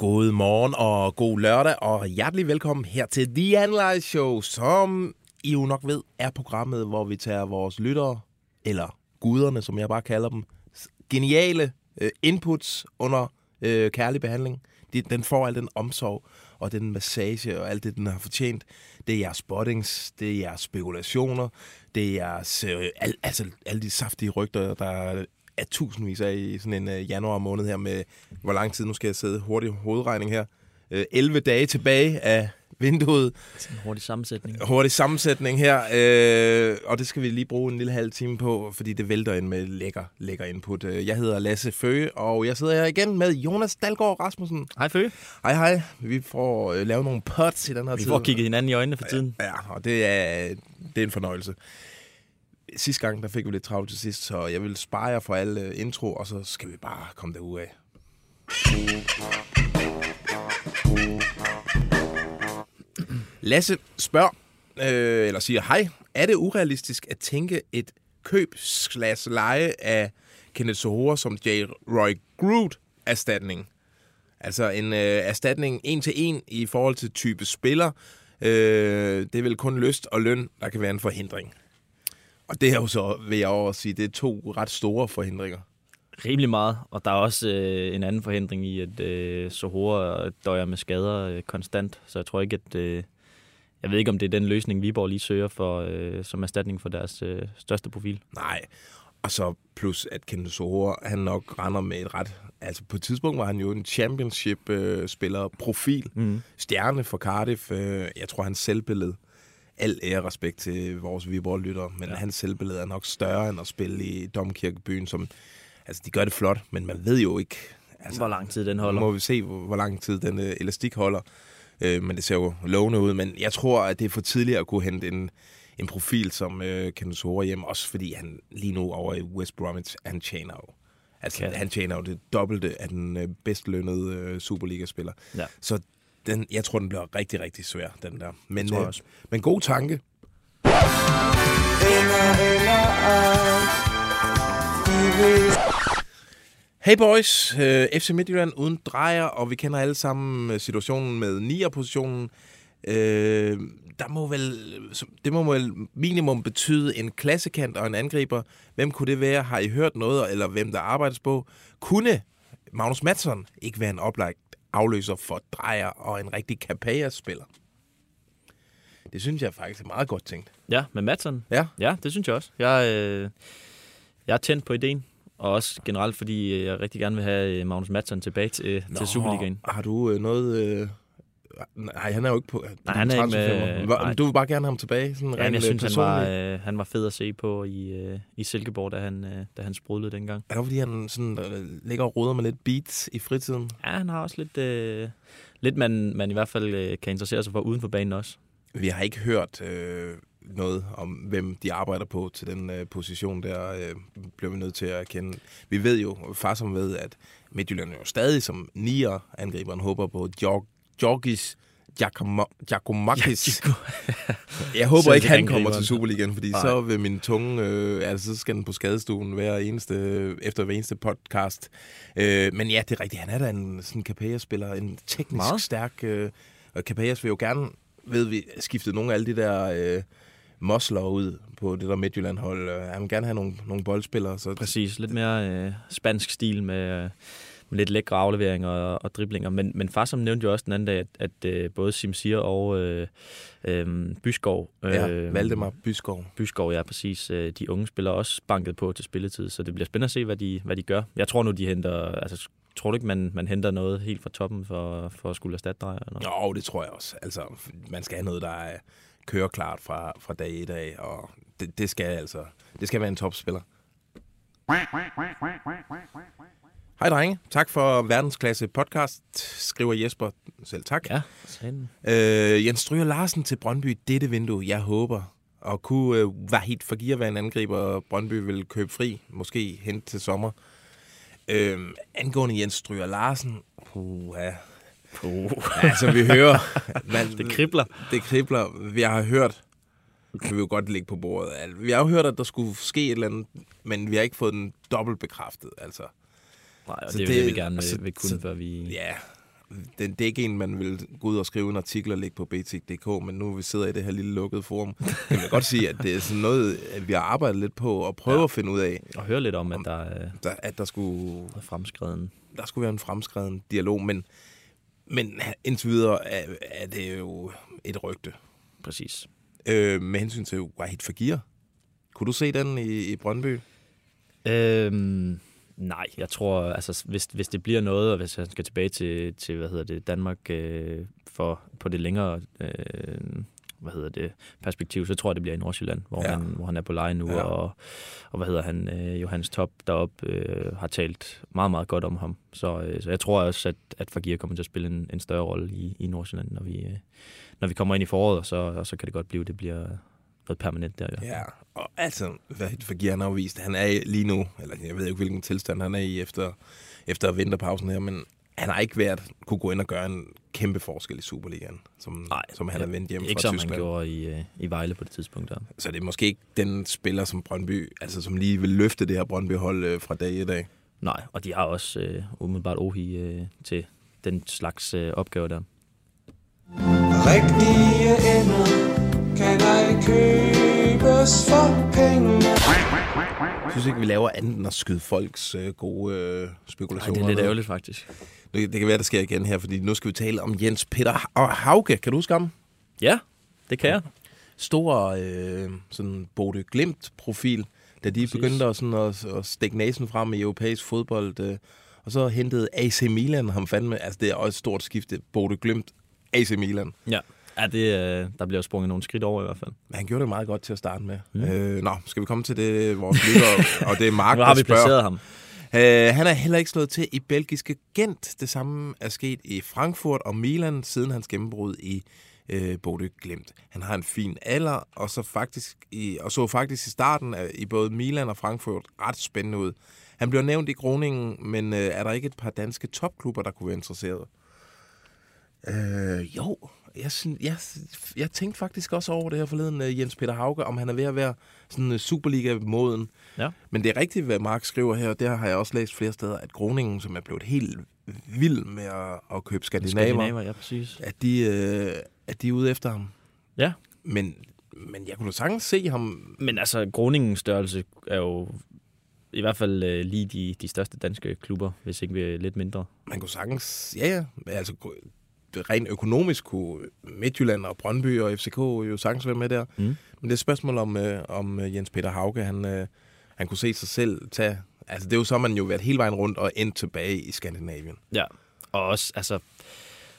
God morgen og god lørdag, og hjertelig velkommen her til The Analyze Show, som I jo nok ved er programmet, hvor vi tager vores lyttere, eller guderne, som jeg bare kalder dem, geniale øh, inputs under øh, kærlig behandling. De, den får al den omsorg og den massage og alt det, den har fortjent. Det er jeres spottings, det er jeres spekulationer, det er jeres, øh, al, altså alle de saftige rygter, der er tusindvis af i sådan en øh, januar måned her med, hvor lang tid nu skal jeg sidde hurtig hovedregning her. Øh, 11 dage tilbage af vinduet. En hurtig sammensætning. Hurtig sammensætning her, øh, og det skal vi lige bruge en lille halv time på, fordi det vælter ind med lækker, lækker input. Øh, Jeg hedder Lasse Føge, og jeg sidder her igen med Jonas Dalgaard Rasmussen. Hej Føge. Hej hej, vi får øh, lavet nogle pots i den her Vi tid. får kigget hinanden i øjnene for tiden. Ja, og det er, det er en fornøjelse. Sidste gang, der fik vi lidt travlt til sidst, så jeg vil spare jer for alle øh, intro, og så skal vi bare komme derud af. Lasse spørger, øh, eller siger hej, er det urealistisk at tænke et køb leje af Kenneth Sohora som J. Roy Groot erstatning? Altså en øh, erstatning en til en i forhold til type spiller. Øh, det er vel kun lyst og løn, der kan være en forhindring. Og det er jo så, vil jeg også sige, det er to ret store forhindringer. Rimelig meget. Og der er også øh, en anden forhindring i, at øh, Sohora døjer med skader øh, konstant. Så jeg tror ikke, at... Øh, jeg ved ikke, om det er den løsning, Viborg lige søger for, øh, som erstatning for deres øh, største profil. Nej. Og så plus, at Kenneth Sohora, han nok render med et ret... Altså på et tidspunkt var han jo en championship-spiller, profil, Mm. stjerne for Cardiff. Øh, jeg tror, hans selvbillede, al ære og respekt til vores Viborg-lyttere, men ja. Hans selvbillede er nok større end at spille i Domkirkebyen, som... Altså, de gør det flot, men man ved jo ikke... Altså, Hvor lang tid den holder. må vi se, hvor, hvor lang tid den øh, elastik holder. Øh, men det ser jo lovende ud. Men jeg tror, at det er for tidligt at kunne hente en, en profil som øh, Kenneth Sora hjem. Også fordi han lige nu over i West Bromwich, han tjener jo. Altså, Kan. han tjener jo det dobbelte af den øh, bedst lønnede øh, Superliga-spiller. Ja. Så den, jeg tror, den bliver rigtig, rigtig svær, den der. Men, tror jeg øh, også. men god tanke. Hey boys, øh, FC Midtjylland uden drejer, og vi kender alle sammen øh, situationen med 9'er-positionen. Øh, der må vel, det må vel minimum betyde en klassekant og en angriber. Hvem kunne det være? Har I hørt noget, eller hvem der arbejdes på? Kunne Magnus Madsen ikke være en oplagt afløser for drejer og en rigtig Capella-spiller? Det synes jeg faktisk er meget godt tænkt. Ja, med Madsen. Ja, Ja, det synes jeg også. Jeg, øh, jeg er tændt på ideen. Og også generelt, fordi jeg rigtig gerne vil have øh, Magnus Madsen tilbage til, til Superligaen. Har du øh, noget... Øh... Nej, han er jo ikke på... Nej, han er ikke med- nej. Du vil bare gerne have ham tilbage? Sådan Ja, jeg øh, synes, han var, personligt? øh, han var fed at se på i, øh, i Silkeborg, da han, øh, da han sprudlede dengang. Er det fordi, han sådan, øh, ligger og roder med lidt beats i fritiden? Ja, han har også lidt, øh, lidt man, man i hvert fald øh, kan interessere sig for uden for banen også. Vi har ikke hørt øh, noget om, hvem de arbejder på til den øh, position der, øh, bliver vi nødt til at erkende. Vi ved jo, far som ved, at Midtjylland jo stadig som nier angriberen håber på Georg, Georgis Giacomakis. Jeg håber ikke, han kommer til Superligaen, fordi Nej. så vil min tunge, øh, altså så skal den på skadestuen hver eneste, efter hver eneste podcast. Øh, men ja, det er rigtigt. Han er da en sådan Capella-spiller, en teknisk Meget. Stærk, øh, og Capellas vil jo gerne, ved vi, skifte nogle af alle de der øh, mosler ud på det der Midtjylland-hold. Øh, Han vil gerne have nogle, nogle boldspillere. Så Præcis, lidt mere øh, spansk stil med, øh, med lidt lækre afleveringer og, og driblinger. Men, men far som nævnte jo også den anden dag, at, at øh, både Simsir og øh, øh, Byskov, øh, Ja, Valdemar Byskov. Byskov, ja præcis, øh, de unge spillere også banket på til spilletid, så det bliver spændende at se, hvad de, hvad de gør. Jeg tror nu, de henter, altså tror du ikke, man, man henter noget helt fra toppen for, for at skulle erstatte drejer? Eller? noget? Jo, det tror jeg også. Altså, man skal have noget, der er køreklart fra, fra dag et af, og det, det skal altså, det skal være en topspiller. Hej drenge, tak for verdensklasse podcast, skriver Jesper. Selv tak. Ja, sådan. Øh, Jens Stryger Larsen til Brøndby dette vindue, jeg håber. Og kunne øh, Vahid Fagir være en angriber, Brøndby vil købe fri, måske hen til sommer. Øh, angående Jens Stryger Larsen, puha. Puh. Altså, vi hører... Man, Det kribler. det kribler. Vi har hørt, kan vi jo godt lægge på bordet. Vi har jo hørt, at der skulle ske et eller andet, men vi har ikke fået den dobbelt bekræftet. Altså, Nej, og Så det er jo det, det- vi gerne altså, vil, vil kunne, så- før vi... ja, det, det er ikke en, man vil gå ud og skrive en artikel og lægge på BT.dk, men nu vi sidder i det her lille lukkede forum, kan man godt sige, at det er sådan noget, at vi har arbejdet lidt på og prøve ja. at finde ud af, Og høre lidt om, at der er der, at der skulle, er fremskreden. der skulle være en fremskreden dialog, men, men indtil videre er, er det jo et rygte. Præcis. Øh, med hensyn til Wahid Fagir. Kunne du se den i, i Brøndby? Øhm, nej, jeg tror, altså, hvis, hvis det bliver noget, og hvis han skal tilbage til, til hvad hedder det, Danmark øh, for, på det længere øh, hvad hedder det, perspektiv, så tror jeg, det bliver i Nordsjælland, hvor, Ja. han, hvor han er på leje nu, Ja. og, og hvad hedder han, øh, Johannes Top deroppe øh, har talt meget, meget godt om ham. Så, øh, så jeg tror også, at, at Fagir kommer til at spille en, en større rolle i, i Nordsjælland, når vi, øh, når vi kommer ind i foråret, og så, og så kan det godt blive, det bliver noget permanent der. Ja. Ja, og altså, Wahid Fagir han har jo vist, han er lige nu, eller jeg ved ikke, hvilken tilstand han er i efter, efter vinterpausen her, men han har ikke været kunne gå ind og gøre en kæmpe forskel i Superligaen, som, Nej, som han har ja, vendt hjem Ikke fra som Tyskland. han gjorde i, øh, i Vejle på det tidspunkt der. Så det er måske ikke den spiller som Brøndby, altså som lige vil løfte det her Brøndby-hold øh, fra dag i dag. Nej, og de har også øh, umiddelbart Ohi øh, til den slags øh, opgaver der. Rigtige ender kan ej købes for penge. Jeg synes ikke, vi laver andet end at skyde folks øh, gode øh, Ej, spekulationer. det er lidt ærgerligt faktisk. Det, det kan være, det sker igen her, fordi nu skal vi tale om Jens Peter Ha- Hauge. Kan du huske ham? Ja, det kan jeg. Stor øh, sådan Bode Glimt-profil, da de Præcis. begyndte at, sådan, at, at stikke næsen frem i europæisk fodbold. Øh, og så hentede AC Milan ham fandme. Altså, det er også et stort skifte. Bode Glimt, AC Milan. Ja, ja det, øh, der bliver sprunget nogle skridt over i hvert fald. Men han gjorde det meget godt til at starte med. Mm. Øh, nå, skal vi komme til det, vores lytter, og det er Mark, Nu har vi spørger. placeret ham. Øh, han er heller ikke slået til i belgiske Gent. Det samme er sket i Frankfurt og Milan, siden hans gennembrud i øh, Bodø Glimt. Han har en fin alder, og så faktisk i, og så faktisk i starten af, i både Milan og Frankfurt ret spændende ud. Han bliver nævnt i Groningen, men øh, er der ikke et par danske topklubber, der kunne være interesseret? Øh, jo, jeg, jeg, jeg tænkte faktisk også over det her forleden, øh, Jens Peter Hauge, om han er ved at være sådan øh, Superliga-moden. Ja. Men det er rigtigt, hvad Mark skriver her, og det har jeg også læst flere steder, at Groningen, som er blevet helt vild med at, at købe skandinaver, Skandinaver, ja, præcis. at de, øh, at de er ude efter ham. Ja, Men, men jeg kunne da sagtens se ham... men altså, Groningens størrelse er jo i hvert fald øh, lige de, de største danske klubber, hvis ikke vi er lidt mindre. Man kunne sagtens... Ja, ja. Altså, rent økonomisk kunne Midtjylland og Brøndby og FCK jo sagtens være med der. Mm. Men det er et spørgsmål om, øh, om øh, Jens Peter Hauge, han, øh, han kunne se sig selv tage... Altså, det er jo så, man jo været hele vejen rundt og endt tilbage i Skandinavien. Ja, og også, altså,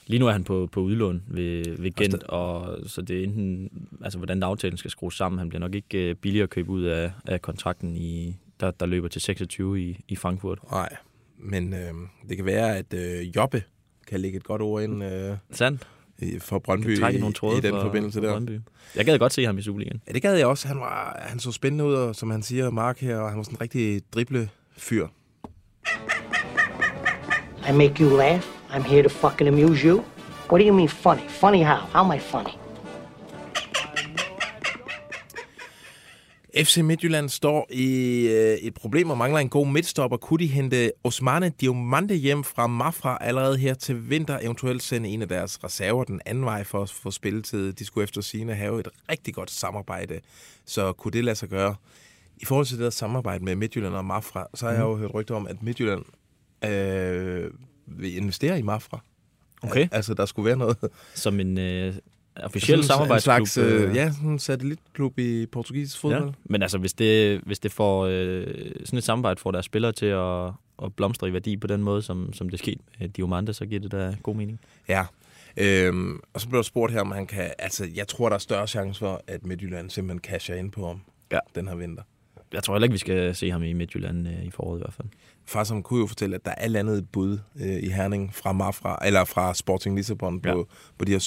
lige nu er han på, på udlån ved, ved Gent, og så det er enten, altså, hvordan aftalen skal skrues sammen. Han bliver nok ikke øh, billigere at købe ud af, af kontrakten, i, der, der løber til 26 i, i Frankfurt. Nej, men øh, det kan være, at øh, Jobbe kan lægge et godt ord ind øh, Sandt? i- for Brøndby Trække i, nogle tråde i den for, forbindelse for der. Brøndby. Jeg gad godt se ham i Superligaen. Ja, det gad jeg også. Han, var, han så spændende ud, og som han siger, Mark her, og han var sådan en rigtig drible-fyr. I make you laugh. I'm here to fucking amuse you. What do you mean funny? Funny how? How am I funny? FC Midtjylland står i øh, et problem og mangler en god midtstopper. Kunne de hente Osmane Diomande hjem fra Mafra allerede her til vinter, eventuelt sende en af deres reserver den anden vej for at få spilletid? De skulle efter sine have et rigtig godt samarbejde, så kunne det lade sig gøre? I forhold til det der samarbejde med Midtjylland og Mafra, så har jeg jo hørt rygter om, at Midtjylland øh, vil investere i Mafra. Okay. Al- altså, der skulle være noget... Som en øh, officiel Sådan samarbejdsklub. En slags, øh, ja, sådan en satellitklub i portugisisk fodbold. Ja. Men altså, hvis det, hvis det får øh, sådan et samarbejde får deres spillere til at, at blomstre i værdi på den måde, som, som det er sket med Diomande, så giver det da god mening. Ja. Øhm, og så blev der spurgt her, om han kan... Altså, jeg tror, der er større chance for, at Midtjylland simpelthen casher ind på ham Ja. den her vinter. Jeg tror heller ikke, vi skal se ham i Midtjylland øh, i foråret i hvert fald. Far som kunne jo fortælle, at der er landet et bud øh, i Herning fra Mafra, eller fra Sporting Lissabon på, Ja. på de her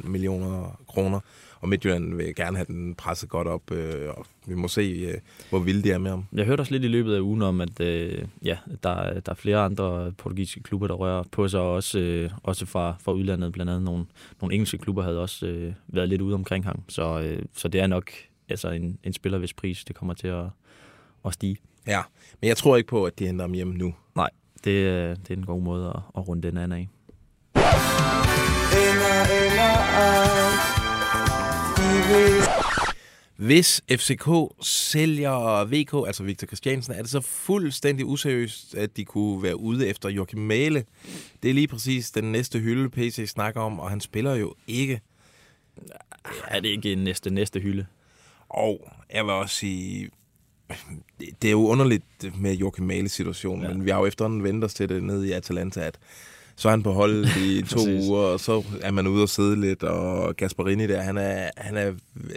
37,5 millioner kroner. Og Midtjylland vil gerne have den presset godt op, øh, og vi må se, øh, hvor vilde de er med ham. Jeg hørte også lidt i løbet af ugen om, at øh, ja, der, er- der er flere andre portugisiske klubber, der rører på sig, og også, øh, også fra, fra udlandet. Blandt andet nogle, nogle engelske klubber havde også øh, været lidt ude omkring ham. Så, øh, så det er nok altså en, en spiller, hvis pris det kommer til at, at stige. Ja, men jeg tror ikke på, at de henter ham hjem nu. Nej, det, øh, det er en god måde at, at runde den anden af. Hvis FCK sælger VK, altså Victor Christiansen, er det så fuldstændig useriøst, at de kunne være ude efter Joachim Mæle. Det er lige præcis den næste hylde, PC snakker om, og han spiller jo ikke. Er det ikke en næste, næste hylde? Og jeg vil også sige, det, er jo underligt med Joachim Mæles situation, ja. men vi har jo efterhånden vendt os til det nede i Atalanta, at så er han på hold i to uger, og så er man ude og sidde lidt, og Gasparini der, han er, han er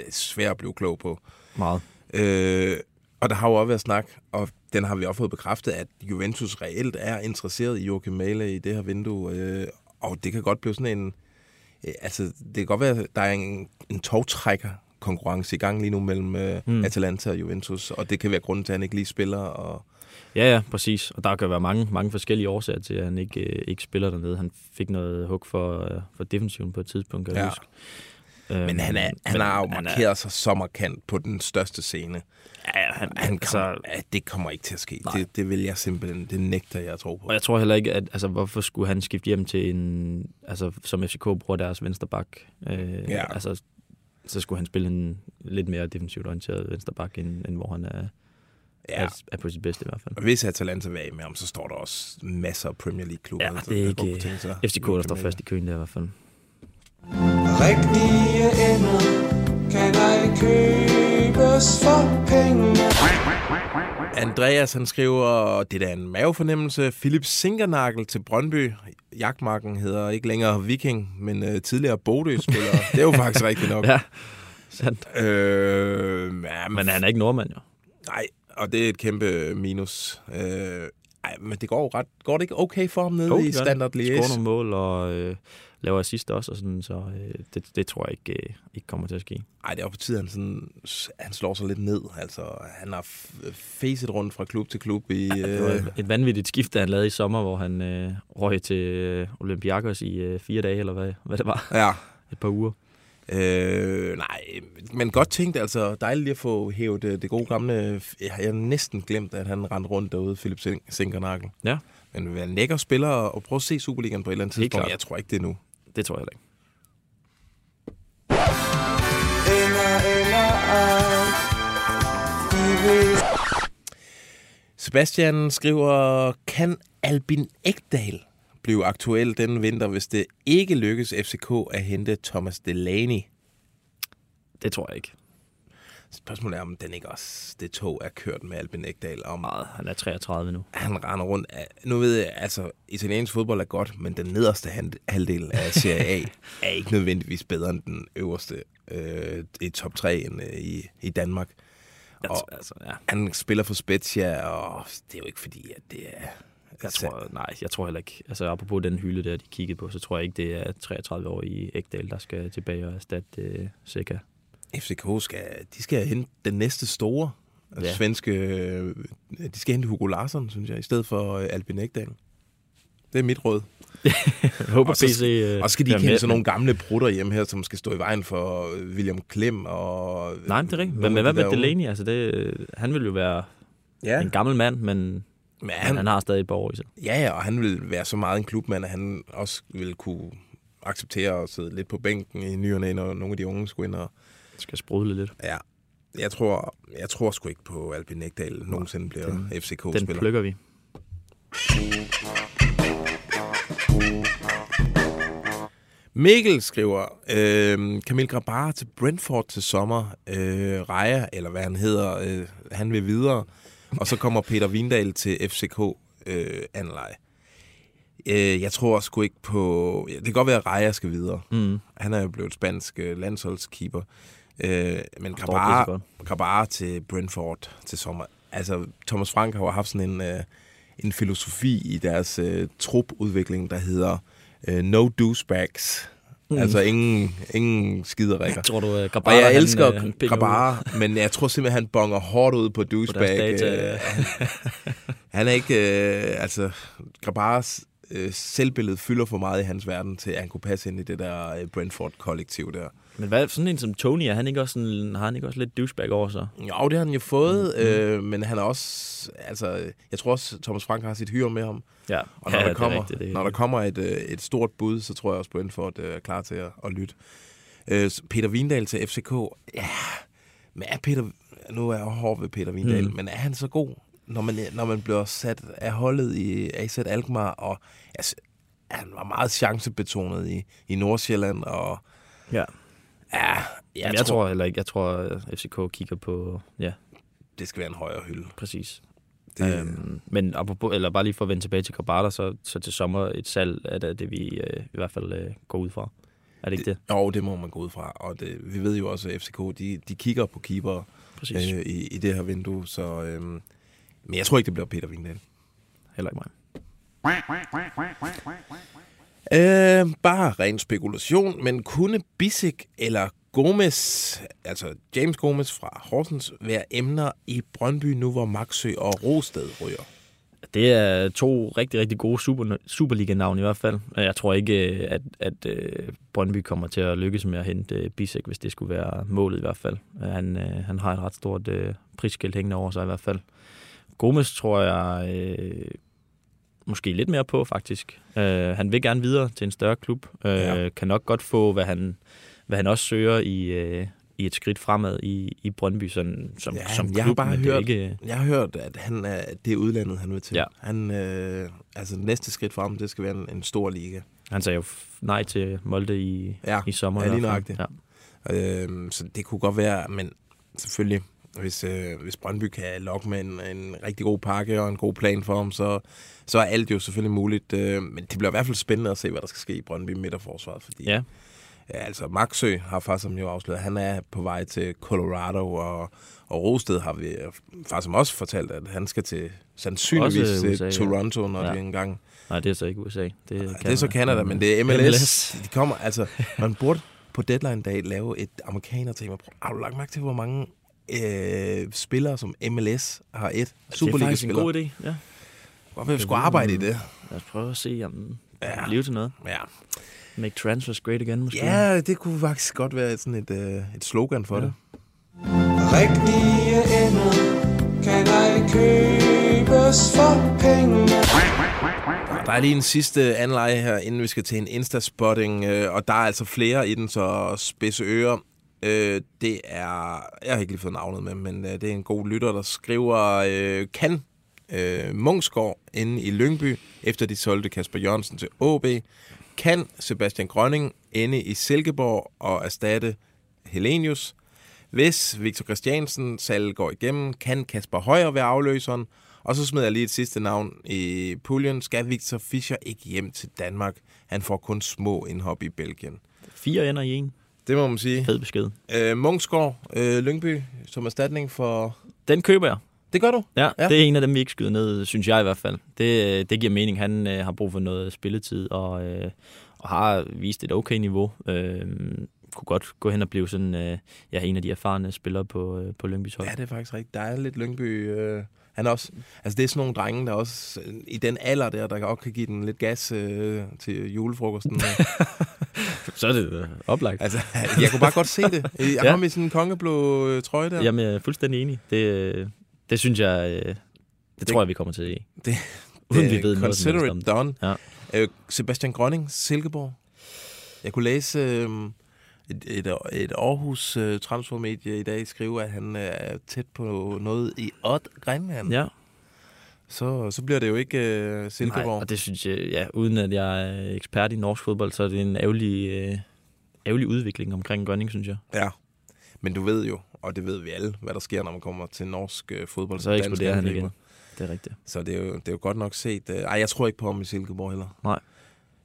svær at blive klog på. Meget. Øh, og der har jo også været snak, og den har vi også fået bekræftet, at Juventus reelt er interesseret i Joachim Mæle i det her vindue. Øh, og det kan godt blive sådan en... Øh, altså, det kan godt være, at der er en, en togtrækker konkurrence i gang lige nu mellem øh, mm. Atalanta og Juventus, og det kan være grunden til, at han ikke lige spiller. Og, Ja, ja, præcis. Og der kan være mange, mange forskellige årsager til, at han ikke, øh, ikke spiller dernede. Han fik noget hug for, øh, for defensiven på et tidspunkt, kan jeg Ja. huske. Øhm, men han, er, han men har jo han er- markeret sig så markant på den største scene. Ja, han, Han altså, kommer, ja, det kommer ikke til at ske. Nej. Det, det vil jeg simpelthen, det nægter jeg at tro på. Og jeg tror heller ikke, at altså, hvorfor skulle han skifte hjem til en, altså som FCK bruger deres vensterbak. Øh, Ja. Altså, så skulle han spille en lidt mere defensivt orienteret vensterbak, end, end hvor han er, Ja. er, er på sit bedste i hvert fald. Og hvis Atalanta vil af med ham, så står der også masser af Premier League-klubber. Ja, der- det er der ikke tænke sig FCK, der står først i køen der i hvert fald. Rigtige ender kan ej købes for penge Andreas, han skriver, det er da en mavefornemmelse. Philip Sinkernagel til Brøndby. Jagtmarken hedder ikke længere Viking, men øh, tidligere Bodø-spiller. det er jo faktisk rigtigt nok. Ja, sandt. Øh, ja, men, Men han er ikke nordmand, jo. Nej, og det er et kæmpe minus. Øh, ej, men det går jo ret, går det ikke okay for ham nede Jo, i Standard Liège? nogle mål og øh, laver assist også, og sådan, så øh, det, det tror jeg ikke, øh, ikke kommer til at ske. Ej, det er jo på tide, han, sådan, han slår sig lidt ned. Altså, han har facet rundt fra klub til klub i... Det var Øh, et, et vanvittigt skift, da han lavede i sommer, hvor han øh, røg til øh, Olympiakos i øh, fire dage, eller hvad, hvad det var, ja, et par uger. Øh, nej, men godt tænkt, altså dejligt lige at få hævet det, det gode gamle... Jeg har næsten glemt, at han rendte rundt derude, Philip Sin- Sinkernagel. Ja. Men vil være en lækker spiller, og prøve at se Superligaen på et eller andet tidspunkt. Jeg tror ikke, det nu. Det tror jeg heller ikke. Sebastian skriver, kan Albin Ekdal blive aktuel denne vinter, hvis det ikke lykkes FCK at hente Thomas Delaney? Det tror jeg ikke. Spørgsmålet er, om den ikke også, det tog er kørt med Albin Ekdal, om Meget. Han er 33 nu. han render rundt. af- Nu ved jeg, altså, italiensk fodbold er godt, men den nederste halvdel af Serie A er ikke nødvendigvis bedre end den øverste øh, i top 3 end, øh, i, i Danmark. Og- altså, ja. Han spiller for Spezia, og det er jo ikke fordi, at det er... Jeg tror, nej, jeg tror heller ikke. Altså, apropos den hylde der, de kiggede på, så tror jeg ikke, det er 33 år i Ægdal, der skal tilbage og erstatte øh, Seca. FCK skal, de skal hente den næste store ja. Svenske... øh, De skal hente Hugo Larsson, synes jeg, i stedet for øh, Albin Ekdal. Det er mit råd. Jeg håber, Og så- PC... Øh, Og skal de med, sådan men- nogle gamle brutter hjem her, som skal stå i vejen for William Klem og... Nej, men det er rigtigt. Men, men hvad med. Delaney? Altså, det, han vil jo være Ja, en gammel mand, men men han, han, han har stadig et par år i sig. ja, ja, og han vil være så meget en klubmand, at han også vil kunne acceptere at sidde lidt på bænken i ny og næ, når nogle af de unge skulle ind og... Skal sprudle lidt. Ja, jeg tror, jeg tror sgu ikke på Albin Ekdal nogensinde bliver Den FCK-spiller. plukker vi. Mikkel skriver, øh, Kamil Grabar til Brentford til sommer. Øh, Raja, eller hvad han hedder, øh, han vil videre. Og så kommer Peter Vindal til FCK øh, anleje. Øh, jeg tror sgu ikke på... Det kan godt være, at Raja skal videre. Mm. Han er jo blevet spansk øh, landsholdskeeper. Øh, men Grabar. Grabar til Brentford til sommer. Altså, Thomas Frank har jo haft sådan en, øh, en filosofi i deres øh, trupudvikling, der hedder øh, no douchebags. Mm. Altså ingen, ingen skiderikker. Tror du, uh, Grabar, Og jeg elsker øh, han pinger ud Grabar, men jeg tror simpelthen, han bonger hårdt ud på douchebag. data. Øh, han, han er ikke... Øh, altså, Grabars øh, selvbillede fylder for meget i hans verden, til at han kunne passe ind i det der øh, Brentford-kollektiv der. Men hvad, sådan en som Tony, er han ikke også sådan, har han ikke også lidt douchebag over sig? Jo, det har han jo fået, mm. øh, men han er også... Altså, jeg tror også, Thomas Frank har sit hyre med ham. Ja, Og når, ja, der, det er kommer, rigtigt, det når der kommer et, øh, et stort bud, så tror jeg også, Brentford øh, er klar til at, at lytte. Øh, Peter Vindal til FCK. Ja, men er Peter... Nu er jeg hård ved Peter Vindal, mm. men er han så god, når man, når man bliver sat af holdet i AZ Alkmaar? Og altså, han var meget chancebetonet i, i Nordsjælland, og Ja. ja, jeg, Jeg, jeg tror heller ikke, jeg tror, at FCK kigger på, ja, det skal være en højere hylde. præcis. Det. Øhm, men apropos, eller bare lige for at vende tilbage til Grabata, så, så til sommer et salg er det, det vi øh, i hvert fald øh, går ud fra. Er det ikke det? Jo, det må man gå ud fra. Og det, vi ved jo også, at FCK de, de kigger på keeper. Øh. øh, i, i det her vindue. Så, øh, men jeg tror ikke, det bliver Peter Vindal. Heller ikke mig. Øh, bare ren spekulation, men kunne Bissek eller Gomes, altså James Gomes fra Horsens, være emner i Brøndby nu, hvor Maxø og Rosted ryger? Det er to rigtig, rigtig gode super, Superliga-navne i hvert fald. Jeg tror ikke, øh, at, at øh, Brøndby kommer til at lykkes med at hente øh, Bisek, hvis det skulle være målet i hvert fald. Han, han har et ret stort prisskilt hængende over sig i hvert fald. Gomes tror jeg øh, måske lidt mere på, faktisk. Øh, han vil gerne videre til en større klub. Øh, Ja. Kan nok godt få, hvad han, hvad han også søger i, øh, i et skridt fremad i, i Brøndby sådan, som, Ja, som jeg har klub. bare hørt- ikke, Jeg har hørt, at han er, det er udlandet, han vil til. Ja. Han, øh, altså næste skridt frem, det skal være en, en stor liga. Han sagde jo nej til Molde i, Ja, i sommer. ja, lige nøjagtigt. Ja. Øh, så det kunne godt være, men selvfølgelig, hvis, øh, hvis Brøndby kan lokke med en, en rigtig god pakke og en god plan for ham, så, så er alt jo selvfølgelig muligt. Øh, men det bliver i hvert fald spændende at se, hvad der skal ske i Brøndby midterforsvaret, fordi ja. ja, altså Maxø har faktisk som jo afsløret, han er på vej til Colorado, og, og Rosted har vi faktisk også fortalt, at han skal til sandsynligvis Også til USA, ja. Toronto, når Ja. det engang Nej, det er så ikke USA. Det er, det er så Canada, men det er MLS. MLS. MLS. De kommer, altså, man burde på deadline-dag lave et amerikaner-tema. Har du lagt mærke til, hvor mange øh, spillere, som MLS har et? Det er faktisk en god idé. Ja. Hvorfor vi skulle arbejde i det? Lad os prøve at se, om Ja. ja. blive til noget. Ja. Make transfers great again, måske. ja, det kunne faktisk godt være sådan et, øh, et slogan for Ja. ja. det. Rigtige ender kan ej købes for penge. Der er lige en sidste anleje her, inden vi skal til en Insta-spotting, øh, og der er altså flere i den, så spidse ører. Øh, det er, jeg har ikke lige fået navnet med, men øh, det er en god lytter, der skriver, øh, kan øh, Mungsgaard inde i Lyngby, efter de solgte Kasper Jørgensen til OB, kan Sebastian Grønning ende i Silkeborg og erstatte Helenius? Hvis Victor Christiansen salg går igennem, kan Kasper Højer være afløseren? Og så smider jeg lige et sidste navn i puljen. Skal Victor Fischer ikke hjem til Danmark? Han får kun små indhop i Belgien. Fire ender i en. Det må man sige. Fed besked. Øh, Munksgaard, øh, Lyngby, som erstatning for... Den køber jeg. Det gør du? Ja, Ja. det er en af dem, vi ikke skyder ned, synes jeg i hvert fald. Det, øh, det giver mening. Han øh, har brug for noget spilletid, og, øh, og har vist et okay niveau. Øh, kunne godt gå hen og blive sådan, øh, ja, en af de erfarne spillere på, øh, på Lyngbys hold. Ja, det er faktisk rigtigt. Der er lidt Lyngby... Øh, han også... Altså, det er sådan nogle drenge, der også... I den alder der, der godt kan give den lidt gas øh, til julefrokosten. Så er det øh, oplagt. altså, jeg kunne bare godt se det. Jeg Ja. kom i sådan en kongeblå øh, trøje der. Jamen, jeg er fuldstændig enig. Det, øh, det synes jeg, øh, det, det tror jeg, vi kommer til at se. Det- Uden vi ved noget Consider helst it done. Ja. Øh, Sebastian Grønning, Silkeborg. Jeg kunne læse øh, et, et, et Aarhus øh, transfermedie i dag skrive, at han er tæt på noget i Odd Grenland. Ja, Så, så bliver det jo ikke øh, Silkeborg. Nej, og det synes jeg, ja, uden at jeg er ekspert i norsk fodbold, så er det en ærgerlig, øh, ærgerlig udvikling omkring Grønning, synes jeg. Ja. Men du ved jo, og det ved vi alle, hvad der sker, når man kommer til norsk øh, fodbold. Så eksploderer han igen. Det er rigtigt. Så det er, jo, det er jo godt nok set. Øh, Ej, jeg tror ikke på ham i Silkeborg heller. Nej.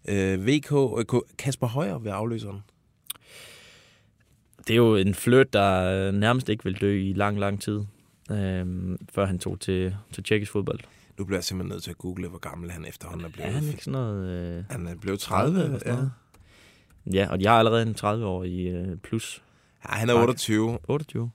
Øh, VK, øh, Kasper Højer ved afløseren. Det er jo en fløt, der øh, nærmest ikke vil dø i lang, lang tid, øh, før han tog til, til tjekkisk fodbold. Nu bliver jeg simpelthen nødt til at google, hvor gammel han efterhånden er blevet. Er han ikke sådan noget... Øh, Han er blevet 30, eller sådan ja. noget? Ja, og de har allerede en 30-årig øh, plus ja. han er Bakke. 28. 28.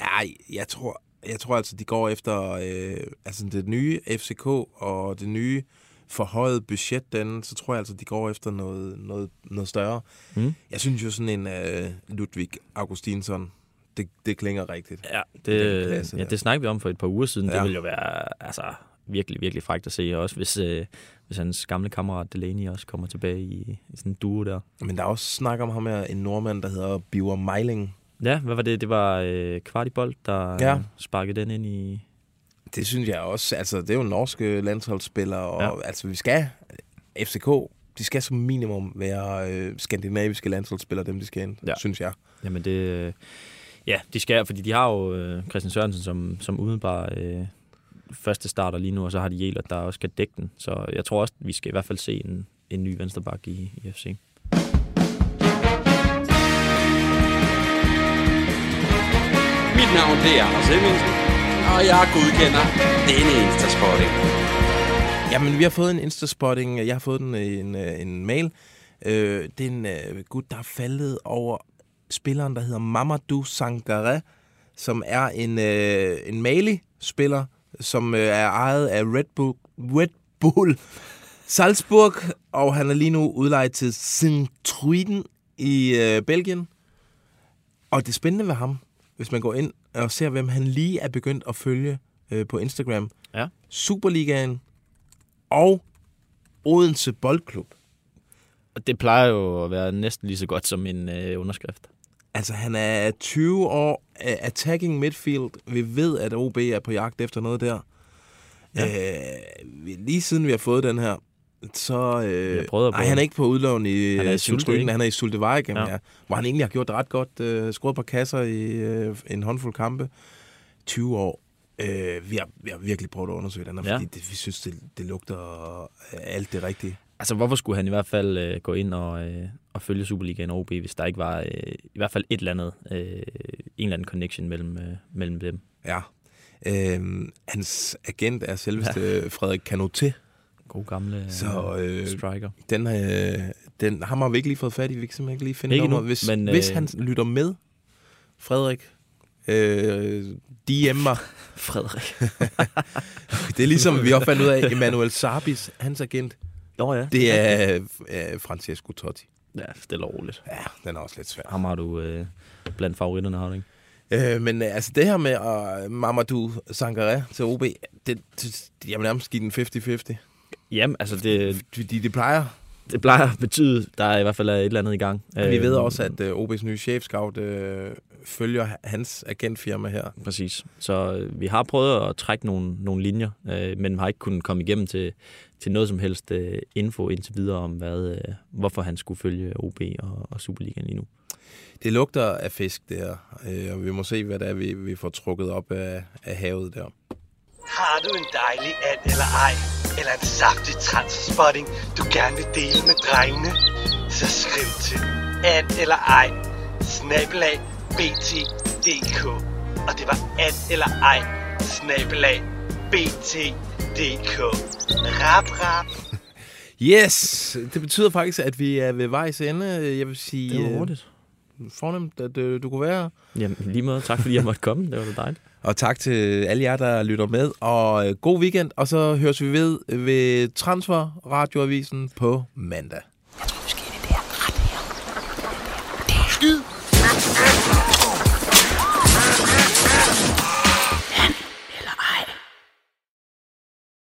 Ja, jeg tror, jeg tror altså, de går efter øh, altså det nye FCK og det nye forhøjet budget den, så tror jeg altså, de går efter noget, noget, noget større. Mm. Jeg synes jo sådan en uh, Ludvig Augustinsson, det, det klinger rigtigt. Ja, det, klasse ja, der. det snakkede vi om for et par uger siden. Ja. Det ville jo være altså, virkelig, virkelig frækt at se. Også hvis, øh, hvis hans gamle kammerat Delaney også kommer tilbage i, i sådan en duo der. Men der er også snak om ham her, en nordmand, der hedder Biver Meiling. Ja, hvad var det? Det var øh, Kvartibold, der Ja. ja. sparkede den ind i... Det synes jeg også. Altså, det er jo norske landsholdsspillere, og Ja. altså, vi skal... FCK, de skal som minimum være øh, skandinaviske landsholdsspillere, dem de skal ind, ja. synes jeg. Jamen det... Øh, ja, de skal, fordi de har jo øh, Christian Sørensen som, som udenbar øh, første starter lige nu, og så har de Jelert, der også kan dække den. Så jeg tror også, vi skal i hvert fald se en, en ny vensterbak i, i FC. Mit navn det er Anders Hemmingsen, og jeg godkender denne Instaspotting. Jamen, vi har fået en Instaspotting. Jeg har fået den en, øh, en mail. Øh, det er en øh, gut, der er faldet over spilleren, der hedder Mamadou Sangare, som er en, øh, en Mali-spiller, som øh, er ejet af Red Bull, Red Bull Salzburg, og han er lige nu udlejet til Sint-Truiden i øh, Belgien. Og det spændende ved ham, hvis man går ind og ser, hvem han lige er begyndt at følge øh, på Instagram. Ja. Superligaen og Odense Boldklub. Og det plejer jo at være næsten lige så godt som en øh, underskrift. Altså, han er 20 år, øh, attacking midfield. Vi ved, at OB er på jagt efter noget der. Ja. Øh, lige siden vi har fået den her, så... Øh, nej, han er ikke på udlån i, Han er i øh, Sulte? Han er i Sultevejk, ja. Ja. ja, hvor han egentlig har gjort det ret godt. Øh, scoret på kasser i øh, en håndfuld kampe. 20 år. Øh, vi, har, vi har virkelig prøvet at undersøge den her, Ja. fordi det, vi synes, det, det lugter øh, alt det rigtige. Altså, hvorfor skulle han i hvert fald øh, gå ind og, øh, og følge Superligaen og OB, hvis der ikke var øh, i hvert fald et eller andet, øh, en eller anden connection mellem, øh, mellem dem? Ja. Øh, hans agent er selveste ja. Frederik Canoté. God gamle øh, Så øh, striker. den, øh, den, ham har vi ikke lige fået fat i. Vi kan simpelthen ikke lige finde Ikke nummeret. Hvis, men, hvis øh, han lytter med, Frederik, øh, DM mig. Frederik. Det er ligesom, vi også fandt ud af, Emmanuel Sabis, hans agent, Nå ja. det er øh, Francesco Totti. Ja, stille og roligt. Ja, den er også lidt svær. Ham har du øh, blandt favoritterne, har du ikke? Øh, men øh, altså det her med uh, Mamadou Sangaré til OB, det, det, jeg vil nærmest give den 50-50. Jamen, altså det, Fordi det plejer. det plejer at betyde, at der i hvert fald er et eller andet i gang. Vi ved Øh, også, at uh, OB's nye chefscout uh, følger hans agentfirma her. Præcis. Så øh, vi har prøvet at trække nogle, nogle linjer, øh, men har ikke kunnet komme igennem til, til noget som helst øh, info indtil videre om, hvad, øh, hvorfor han skulle følge OB og, og Superligaen lige nu. Det lugter af fisk der, øh, og vi må se, hvad det er, vi, vi får trukket op af, af havet der. Har du en dejlig and eller ej, eller en saftig transspotting, du gerne vil dele med drengene? Så skriv til and eller ej, snabelag bt.dk. Og det var and eller ej, snabelag bt.dk. Rap, rap. Yes! Det betyder faktisk, at vi er ved vejs ende. Jeg vil sige, Det var øh, hurtigt. fornemt, at øh, du kunne være her. Jamen, lige måde. Tak fordi jeg måtte komme. Det var da dejligt. Og tak til alle jer, der lytter med. Og øh, god weekend, og så høres vi ved ved Transfer Radioavisen på mandag. Skid